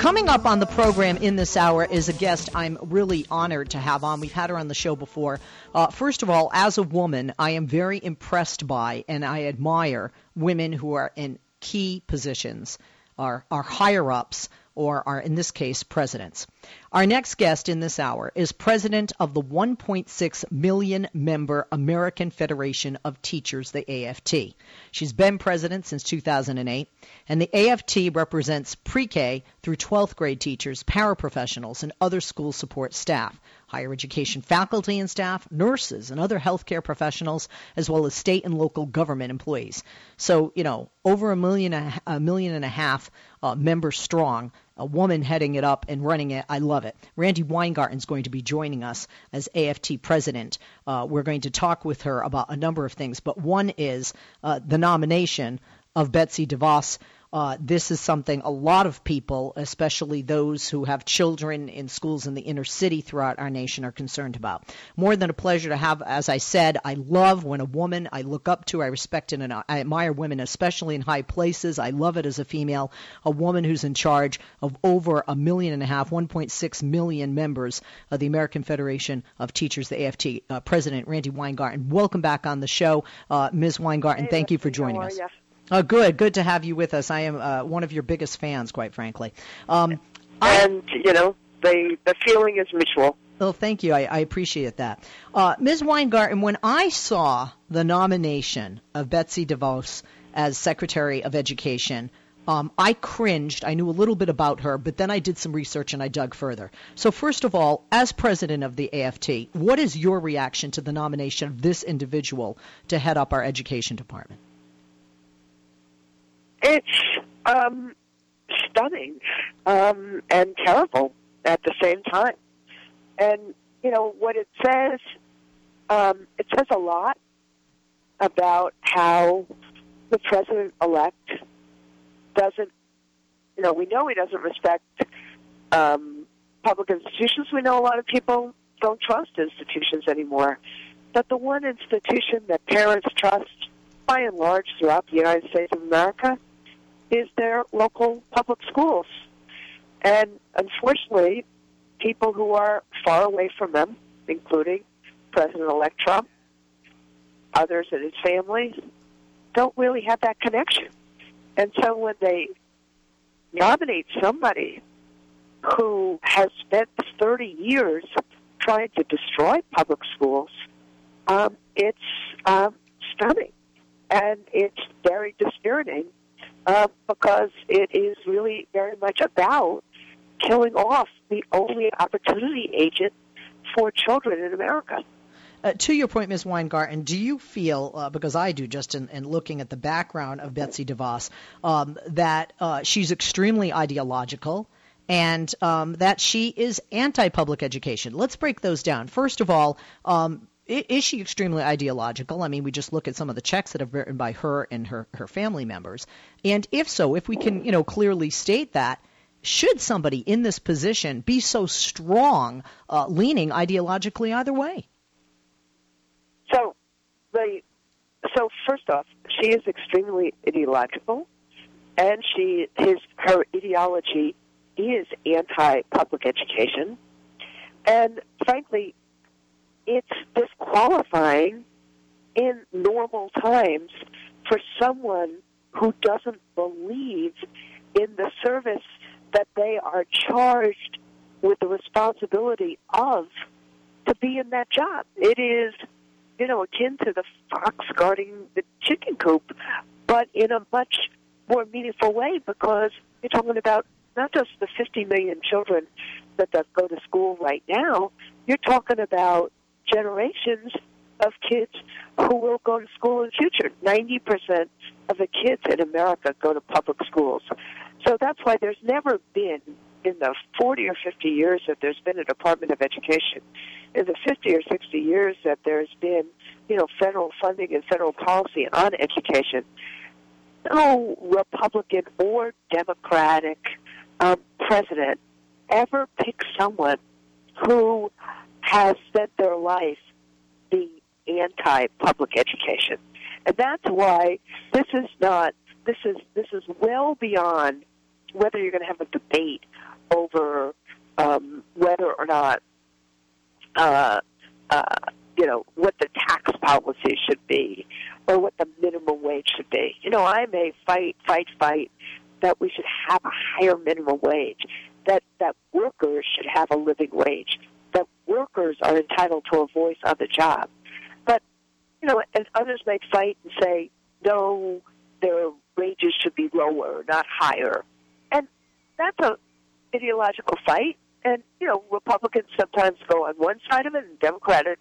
Coming up on the program in this hour is a guest I'm really honored to have on. We've had her on the show before. Uh, first of all, as a woman, I am very impressed by and I admire women who are in key positions, are, are higher ups, or are, in this case, presidents. Our next guest in this hour is president of the 1.6 million member American Federation of Teachers, the AFT. She's been president since 2008, and the AFT represents pre K through 12th grade teachers, paraprofessionals, and other school support staff higher education faculty and staff, nurses, and other healthcare professionals, as well as state and local government employees. So, you know, over a million, a million and a half uh, members strong, a woman heading it up and running it. I love it. Randi Weingarten is going to be joining us as AFT president. Uh, we're going to talk with her about a number of things, but one is uh, the nomination of Betsy DeVos uh, this is something a lot of people, especially those who have children in schools in the inner city throughout our nation, are concerned about. More than a pleasure to have, as I said, I love when a woman I look up to, I respect and I admire women, especially in high places. I love it as a female, a woman who's in charge of over a million and a half, 1.6 million members of the American Federation of Teachers, the AFT. Uh, President Randi Weingarten, welcome back on the show. Uh, Ms. Weingarten, hey, thank you for joining us. You? Oh, good. Good to have you with us. I am uh, one of your biggest fans, quite frankly. Um, and, I, you know, the, the feeling is mutual. Well, thank you. I, I appreciate that. Uh, Ms. Weingarten, when I saw the nomination of Betsy DeVos as Secretary of Education, um, I cringed. I knew a little bit about her, but then I did some research and I dug further. So, first of all, as president of the AFT, what is your reaction to the nomination of this individual to head up our education department? It's um, stunning um, and terrible at the same time. And, you know, what it says, um, it says a lot about how the president elect doesn't, you know, we know he doesn't respect um, public institutions. We know a lot of people don't trust institutions anymore. But the one institution that parents trust, by and large, throughout the United States of America, is their local public schools. And unfortunately, people who are far away from them, including President-elect Trump, others in his family, don't really have that connection. And so when they nominate somebody who has spent 30 years trying to destroy public schools, um, it's um, stunning. And it's very dispiriting uh, because it is really very much about killing off the only opportunity agent for children in America. Uh, to your point, Ms. Weingarten, do you feel, uh, because I do just in, in, looking at the background of Betsy DeVos, um, that uh, she's extremely ideological and um, that she is anti public education? Let's break those down. First of all, um, is she extremely ideological? I mean, we just look at some of the checks that have been written by her and her, her family members. And if so, if we can, you know, clearly state that, should somebody in this position be so strong, uh, leaning ideologically either way? So, the so first off, she is extremely ideological, and she his her ideology is anti-public education, and frankly, it's disqualifying in normal times for someone who doesn't believe in the service that they are charged with the responsibility of to be in that job. It is, you know, akin to the fox guarding the chicken coop, but in a much more meaningful way because you're talking about not just the 50 million children that go to school right now, you're talking about generations of kids who will go to school in the future. 90% of the kids in America go to public schools. So that's why there's never been, in the 40 or 50 years that there's been a Department of Education, in the 50 or 60 years that there's been, you know, federal funding and federal policy on education, no Republican or Democratic um, president ever picked someone who has spent their life being anti-public education. And that's why this is not, this is, this is well beyond whether you're going to have a debate over um, whether or not uh, uh, you know what the tax policy should be or what the minimum wage should be. You know, I may fight, fight, fight that we should have a higher minimum wage, that that workers should have a living wage, that workers are entitled to a voice on the job. But you know, and others may fight and say, no, their wages should be lower, not higher, and that's a ideological fight. And you know, Republicans sometimes go on one side of it, and Democrats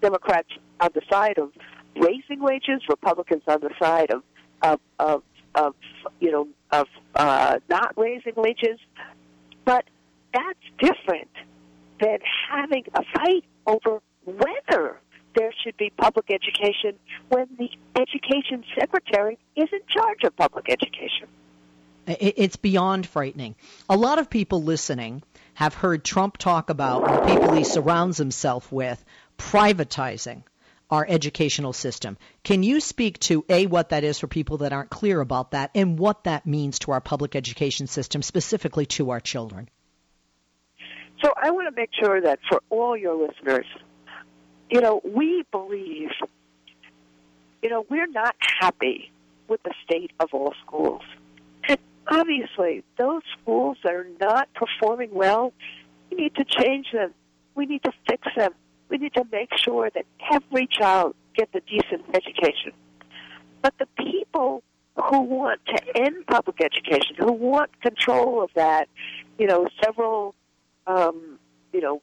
Democrats on the side of raising wages, Republicans on the side of of of, of you know of uh, not raising wages. But that's different than having a fight over whether there should be public education when the education secretary is in charge of public education. It's beyond frightening. A lot of people listening have heard Trump talk about the people he surrounds himself with privatizing our educational system. Can you speak to A, what that is for people that aren't clear about that, and what that means to our public education system, specifically to our children? So I want to make sure that for all your listeners, you know, we believe, you know, we're not happy with the state of all schools. And obviously, those schools that are not performing well, we need to change them. We need to fix them. We need to make sure that every child gets a decent education. But the people who want to end public education, who want control of that, you know, several, um, you know,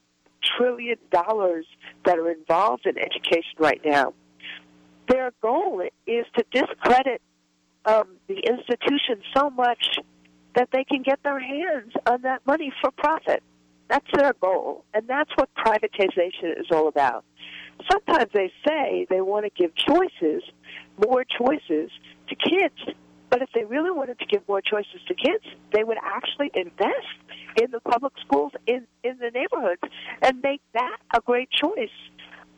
trillion dollars that are involved in education right now, their goal is to discredit um, the institution so much that they can get their hands on that money for profit. That's their goal, and that's what privatization is all about. Sometimes they say they want to give choices, more choices to kids, but if they really wanted to give more choices to kids, they would actually invest in the public schools in, in the neighborhoods and make that a great choice.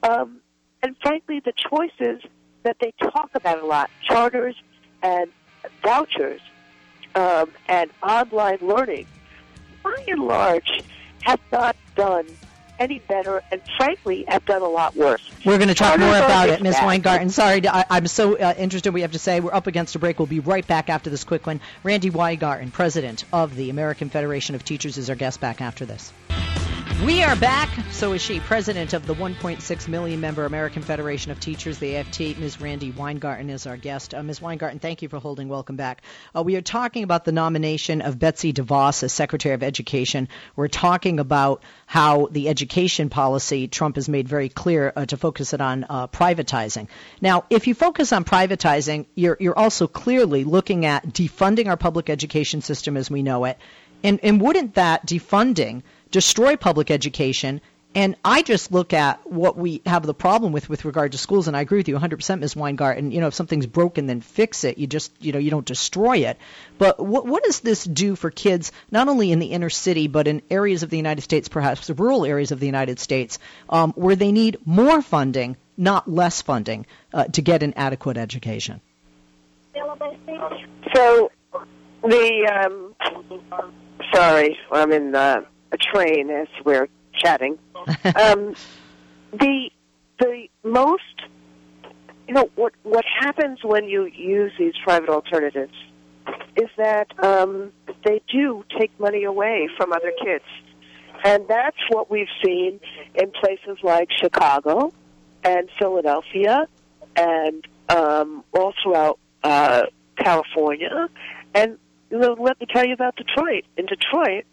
Um, and frankly, the choices that they talk about a lot, charters and vouchers um, and online learning, by and large, have not done any better, and frankly, I've done a lot worse. We're going to talk more about it, Ms. Weingarten. Sorry, I, am so uh, interested. We have to say we're up against a break. We'll be right back after this quick one. Randi Weingarten, president of the American Federation of Teachers, is our guest back after this. We are back. So is she, president of the 1.6 million member American Federation of Teachers, the AFT. Ms. Randi Weingarten is our guest. Uh, Ms. Weingarten, thank you for holding. Welcome back. Uh, we are talking about the nomination of Betsy DeVos as Secretary of Education. We're talking about how the education policy Trump has made very clear uh, to focus it on uh, privatizing. Now, if you focus on privatizing, you're, you're also clearly looking at defunding our public education system as we know it. And, and wouldn't that defunding destroy public education. And I just look at what we have the problem with with regard to schools, and I agree with you 100%, Ms. Weingarten. You know, if something's broken, then fix it. You just, you know, you don't destroy it. But what what does this do for kids, not only in the inner city, but in areas of the United States, perhaps rural areas of the United States, um, where they need more funding, not less funding, uh, to get an adequate education? So, the um, sorry, I'm in. A train as we're chatting. um, the the most you know what what happens when you use these private alternatives is that um, they do take money away from other kids, and that's what we've seen in places like Chicago and Philadelphia and um, all throughout uh, California. And you know, let me tell you about Detroit. In Detroit,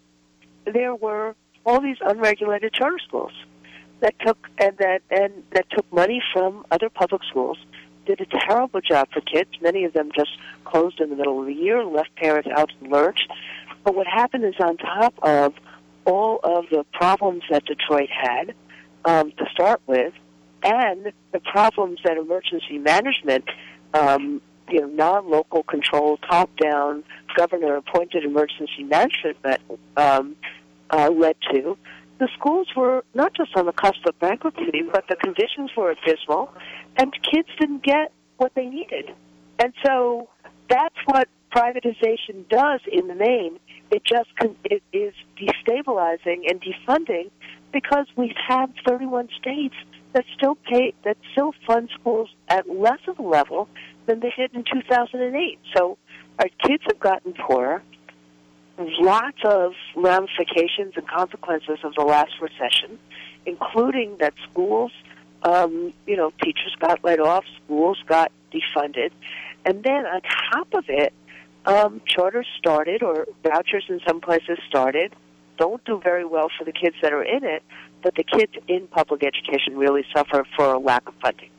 there were all these unregulated charter schools that took and that and that took money from other public schools, did a terrible job for kids. Many of them just closed in the middle of the year, left parents out in the lurch. But what happened is, on top of all of the problems that Detroit had um, to start with, and the problems that emergency management, um, you know, non-local control, top-down, governor-appointed emergency management um, uh, led to, the schools were not just on the cusp of bankruptcy, but the conditions were abysmal, and kids didn't get what they needed. And so that's what privatization does in the main. It just con- it is destabilizing and defunding because we have 31 states that still pay that still fund schools at less of a level than they did in 2008. So our kids have gotten poorer. Lots of ramifications and consequences of the last recession, including that schools, um, you know, teachers got laid off, schools got defunded, and then on top of it, um, charters started or vouchers in some places started. Don't do very well for the kids that are in it, but the kids in public education really suffer for a lack of funding.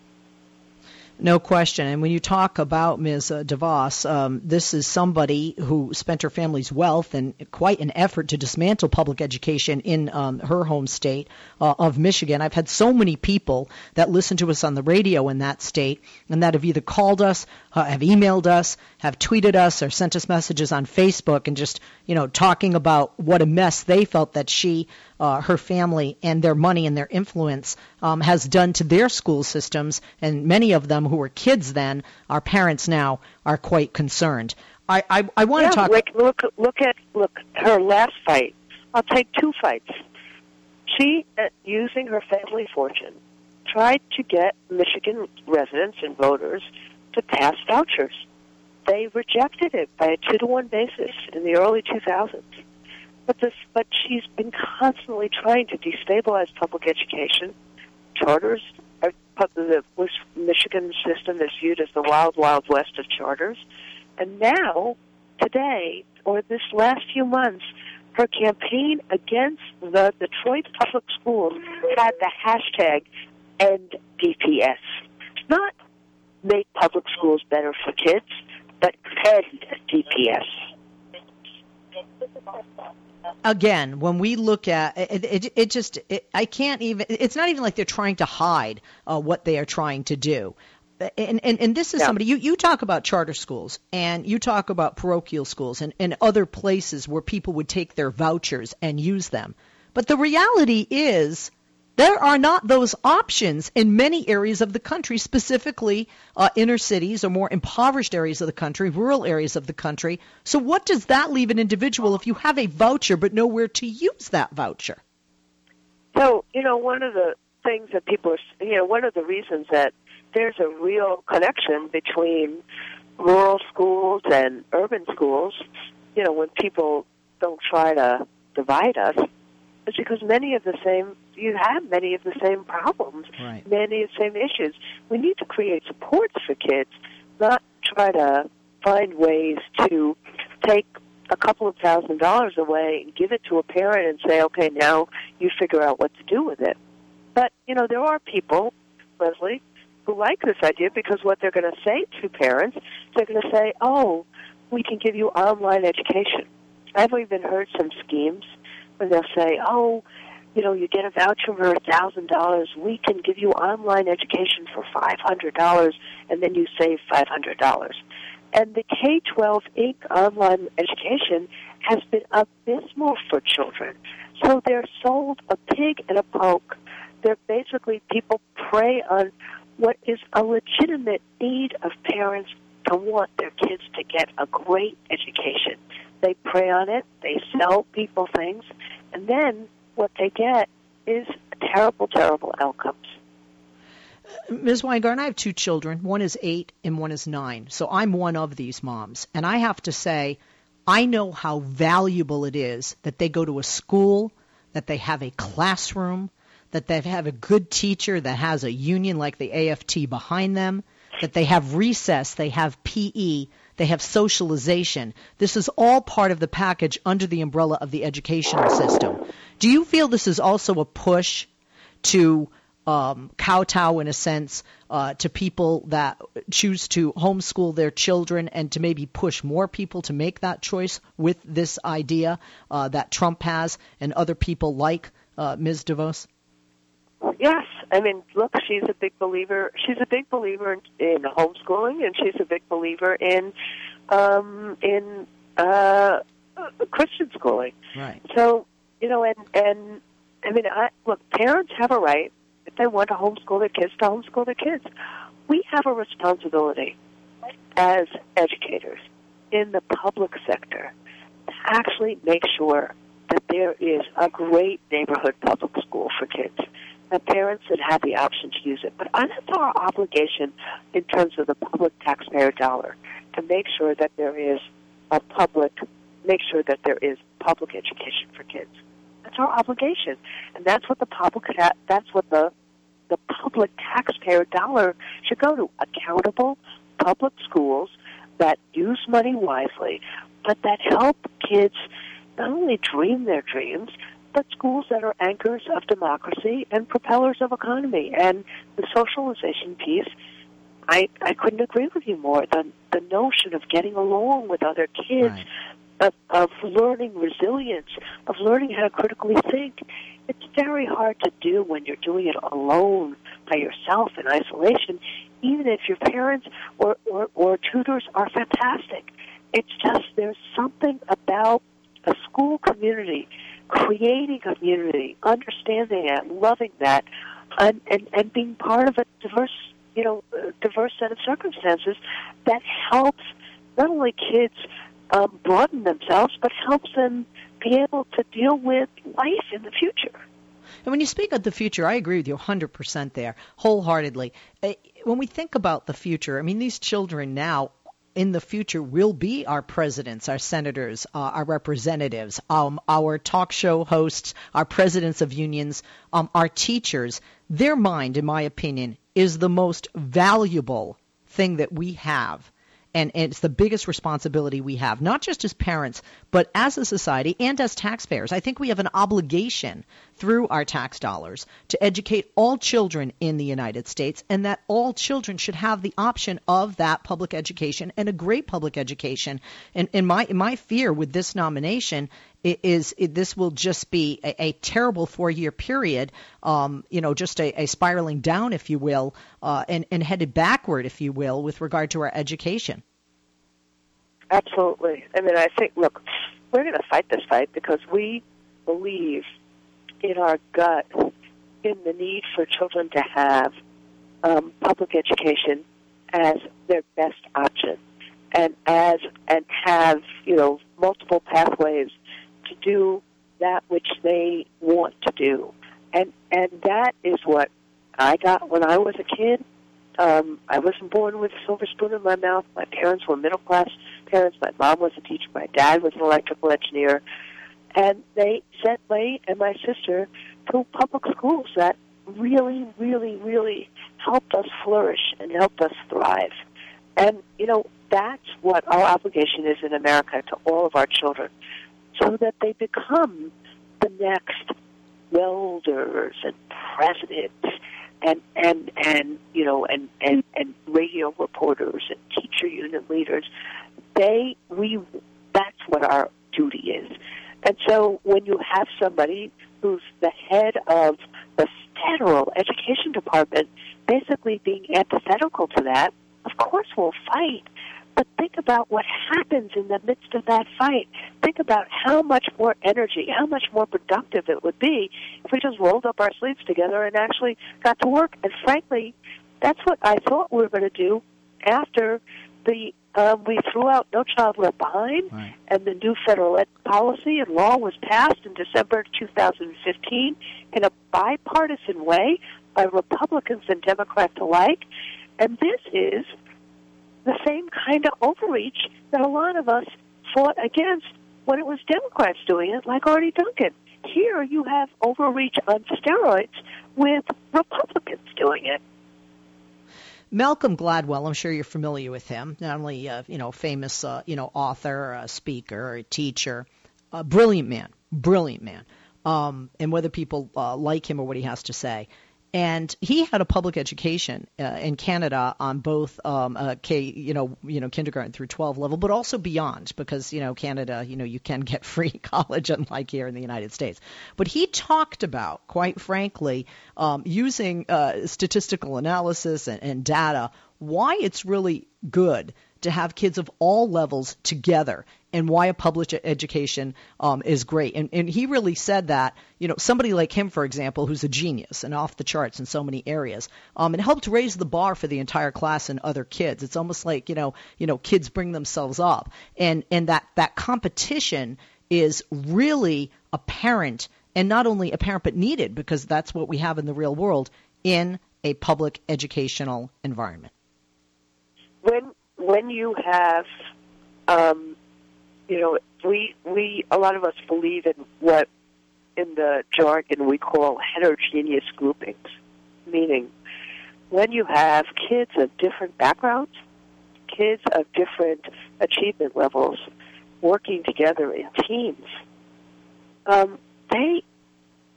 No question. And when you talk about Ms. DeVos, um, this is somebody who spent her family's wealth and quite an effort to dismantle public education in um, her home state uh, of Michigan. I've had so many people that listen to us on the radio in that state and that have either called us, uh, have emailed us, have tweeted us, or sent us messages on Facebook and just, you know, talking about what a mess they felt that she uh, her family and their money and their influence um, has done to their school systems, and many of them who were kids then, are parents now, are quite concerned. I, I, I want yeah, to talk. Rick, look, look at look her last fight. I'll take two fights. She, uh, using her family fortune, tried to get Michigan residents and voters to pass vouchers. They rejected it by a two to one basis in the early 2000s. But this, but she's been constantly trying to destabilize public education. Charters, uh, are, the Michigan system is viewed as the wild, wild west of charters. And now, today, or this last few months, her campaign against the Detroit public schools had the hashtag end DPS. Not make public schools better for kids, but end DPS again, when we look at it, it, it just it, I can't even. It's not even like they're trying to hide uh, what they are trying to do. And, and, and this is yeah. somebody you, you talk about charter schools and you talk about parochial schools and, and other places where people would take their vouchers and use them. But the reality is there are not those options in many areas of the country, specifically uh, inner cities or more impoverished areas of the country, rural areas of the country. So, what does that leave an individual if you have a voucher but nowhere to use that voucher? So, you know, one of the things that people are, you know, one of the reasons that there's a real connection between rural schools and urban schools, you know, when people don't try to divide us, is because many of the same you have many of the same problems, right. many of the same issues. We need to create supports for kids, not try to find ways to take a couple of thousand dollars away and give it to a parent and say, okay, now you figure out what to do with it. But, you know, there are people, Leslie, who like this idea because what they're going to say to parents, they're going to say, oh, we can give you online education. I've even heard some schemes where they'll say, oh, you know, you get a voucher for a thousand dollars. We can give you online education for five hundred dollars, and then you save five hundred dollars. And the K-12 Inc. online education has been abysmal for children. So they're sold a pig and a poke. They're basically people prey on what is a legitimate need of parents to want their kids to get a great education. They prey on it. They sell people things, and then what they get is terrible, terrible outcomes. Ms. Weingarten, I have two children. One is eight and one is nine. So I'm one of these moms. And I have to say, I know how valuable it is that they go to a school, that they have a classroom, that they have a good teacher that has a union like the AFT behind them, that they have recess, they have PE, they have socialization. This is all part of the package under the umbrella of the educational system. Do you feel this is also a push to um, kowtow, in a sense, uh, to people that choose to homeschool their children and to maybe push more people to make that choice with this idea uh, that Trump has and other people like uh, Ms. DeVos? Yes, I mean, look, she's a big believer. She's a big believer in, in homeschooling, and she's a big believer in um, in uh, Christian schooling. Right. So you know, and and I mean, I, look, parents have a right if they want to homeschool their kids to homeschool their kids. We have a responsibility as educators in the public sector to actually make sure that there is a great neighborhood public school for kids. And parents should have the option to use it. But that's our obligation in terms of the public taxpayer dollar to make sure that there is a public, make sure that there is public education for kids. That's our obligation, and that's what the public, that's what the the public taxpayer dollar should go to. Accountable public schools that use money wisely, but that help kids not only dream their dreams, but schools that are anchors of democracy and propellers of economy. And the socialization piece, I, I couldn't agree with you more. The, the notion of getting along with other kids, right. of, of learning resilience, of learning how to critically think, it's very hard to do when you're doing it alone by yourself in isolation, even if your parents or, or, or tutors are fantastic. It's just there's something about a school community, creating community, understanding that, loving that, and, and, and being part of a diverse, you know, diverse set of circumstances that helps not only kids um, broaden themselves, but helps them be able to deal with life in the future. And when you speak of the future, I agree with you 100% there, wholeheartedly. Eh, when we think about the future, I mean, these children now in the future will be our presidents, our senators, uh, our representatives, um, our talk show hosts, our presidents of unions, um, our teachers. Their mind, in my opinion, is the most valuable thing that we have and, it's the biggest responsibility we have, not just as parents, but as a society and as taxpayers. I think we have an obligation through our tax dollars to educate all children in the United States, and that all children should have the option of that public education and a great public education. And, and my my fear with this nomination is it, this will just be a, a terrible four-year period, um, you know, just a, a, spiraling down, if you will, uh, and, and headed backward, if you will, with regard to our education. Absolutely. I mean, I think, look, we're going to fight this fight because we believe in our gut in the need for children to have um, public education as their best option and as and have you know multiple pathways to do that which they want to do. And and that is what I got when I was a kid. Um, I wasn't born with a silver spoon in my mouth. My parents were middle class parents. My mom was a teacher. My dad was an electrical engineer. And they sent me and my sister to public schools that really, really, really helped us flourish and helped us thrive. And, you know, that's what our obligation is in America to all of our children so that they become the next welders and presidents and and and you know and and and radio reporters and teacher union leaders they we that's what our duty is and so when you have somebody who's the head of the federal education department basically being antithetical to that of course we'll fight but think about what happens in the midst of that fight. Think about how much more energy, how much more productive it would be if we just rolled up our sleeves together and actually got to work. And frankly, that's what I thought we were going to do after the um, we threw out No Child Left Behind, right. and the new federal ed policy and law was passed in December 2015 in a bipartisan way by Republicans and Democrats alike. And this is the same kind of overreach that a lot of us fought against when it was Democrats doing it, like Arne Duncan. Here you have overreach on steroids with Republicans doing it. Malcolm Gladwell, I'm sure you're familiar with him. Not only a you know famous uh, you know author, a speaker, teacher, a brilliant man, brilliant man. Um, and whether people uh, like him or what he has to say, and he had a public education uh, in Canada on both um, uh, K, you know, you know, kindergarten through 12 level, but also beyond, because you know, Canada, you know, you can get free college, unlike here in the United States. But he talked about, quite frankly, um, using uh, statistical analysis and, and data, why it's really good to have kids of all levels together and why a public education um, is great. And, and he really said that, you know, somebody like him, for example, who's a genius and off the charts in so many areas, um, it helped raise the bar for the entire class and other kids. It's almost like, you know, you know, kids bring themselves up. And, and that, that competition is really apparent and not only apparent but needed because that's what we have in the real world in a public educational environment. When when you have, um, you know, we we a lot of us believe in what in the jargon we call heterogeneous groupings, meaning when you have kids of different backgrounds, kids of different achievement levels working together in teams, um, they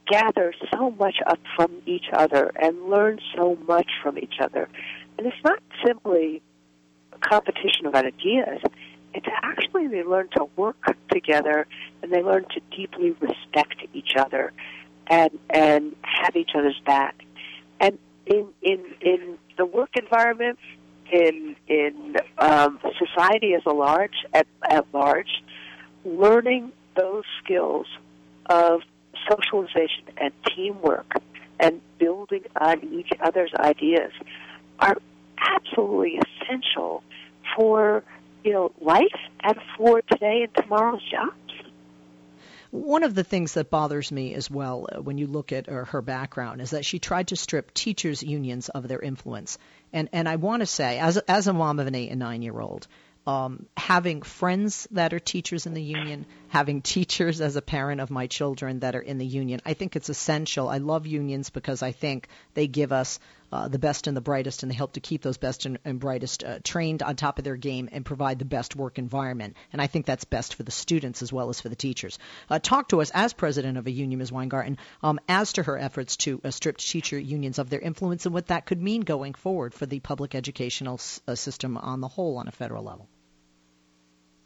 gather so much up from each other and learn so much from each other. And it's not simply a competition of ideas. It's actually they learn to work together and they learn to deeply respect each other and and have each other's back. And in in in the work environment, in in um, society as a large at, at large, learning those skills of socialization and teamwork and building on each other's ideas are absolutely essential for you know life and for today and tomorrow's jobs. One of the things that bothers me as well uh, when you look at her, her background is that she tried to strip teachers' unions of their influence. And and I want to say, as as a mom of an eight and nine year old, um, having friends that are teachers in the union, having teachers as a parent of my children that are in the union. I think it's essential. I love unions because I think they give us uh, the best and the brightest, and they help to keep those best and, and brightest uh, trained on top of their game and provide the best work environment. And I think that's best for the students as well as for the teachers. Uh, talk to us as president of a union, Ms. Weingarten, um, as to her efforts to uh, strip teacher unions of their influence and what that could mean going forward for the public educational s- uh, system on the whole on a federal level.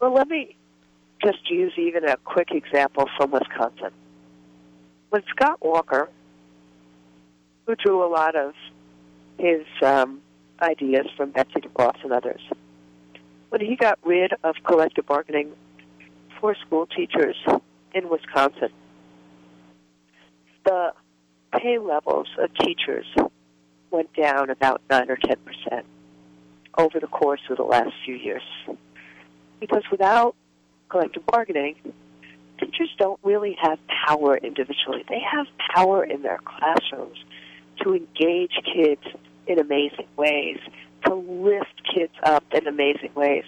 Well, let me just use even a quick example from Wisconsin. When Scott Walker, who drew a lot of his um, ideas from Betsy DeVos and others, when he got rid of collective bargaining for school teachers in Wisconsin, the pay levels of teachers went down about 9 or 10 percent over the course of the last few years because without collective bargaining, teachers don't really have power individually. They have power in their classrooms to engage kids in amazing ways, to lift kids up in amazing ways.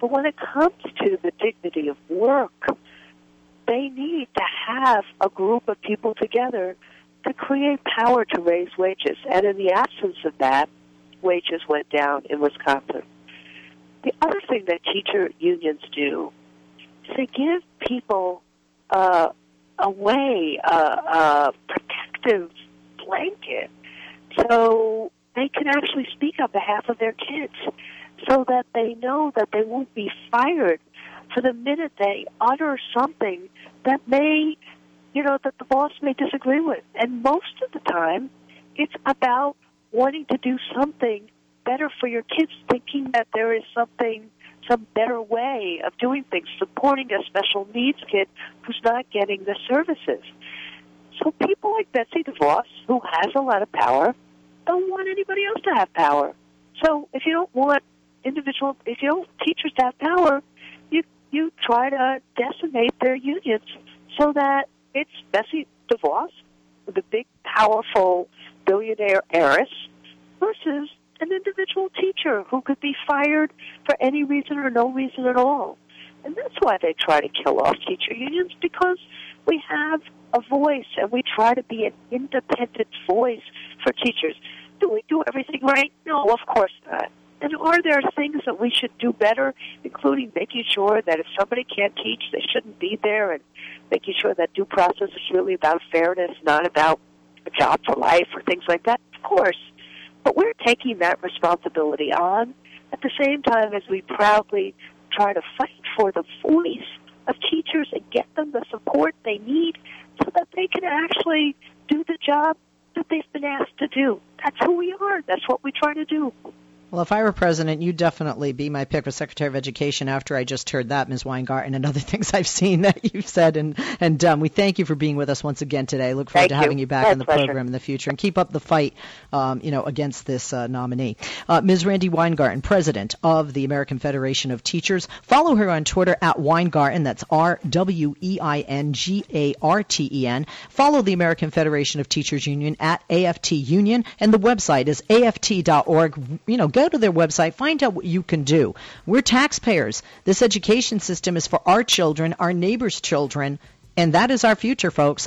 But when it comes to the dignity of work, they need to have a group of people together to create power to raise wages. And in the absence of that, wages went down in Wisconsin. The other thing that teacher unions do is they give people uh, a way, uh, a protective blanket, so they can actually speak on behalf of their kids, so that they know that they won't be fired for the minute they utter something that may, you know, that the boss may disagree with. And most of the time, it's about wanting to do something better for your kids, thinking that there is something, some better way of doing things, supporting a special needs kid who's not getting the services. So people like Betsy DeVos, who has a lot of power, don't want anybody else to have power. So if you don't want individual, if you don't teachers to have power, you you try to decimate their unions so that it's Betsy DeVos, the big, powerful billionaire heiress, versus an individual teacher who could be fired for any reason or no reason at all. And that's why they try to kill off teacher unions because we have a voice and we try to be an independent voice for teachers. Do we do everything right? No, of course not. And are there things that we should do better, including making sure that if somebody can't teach, they shouldn't be there, and making sure that due process is really about fairness, not about a job for life or things like that? Of course. But we're taking that responsibility on at the same time as we proudly try to fight for the voice of teachers and get them the support they need so that they can actually do the job that they've been asked to do. That's who we are. That's what we try to do. Well, if I were president, you'd definitely be my pick for Secretary of Education after I just heard that, Ms. Weingarten, and other things I've seen that you've said and, and done. We thank you for being with us once again today. Look forward thank to having you, you back in the pleasure. program in the future and keep up the fight, um, you know, against this uh, nominee. Uh, Ms. Randi Weingarten, president of the American Federation of Teachers. Follow her on Twitter at Weingarten. That's R W E I N G A R T E N. Follow the American Federation of Teachers Union at AFT Union, and the website is aft.org. You know, go to their website, find out what you can do. We're taxpayers. This education system is for our children, our neighbors' children, and that is our future, folks.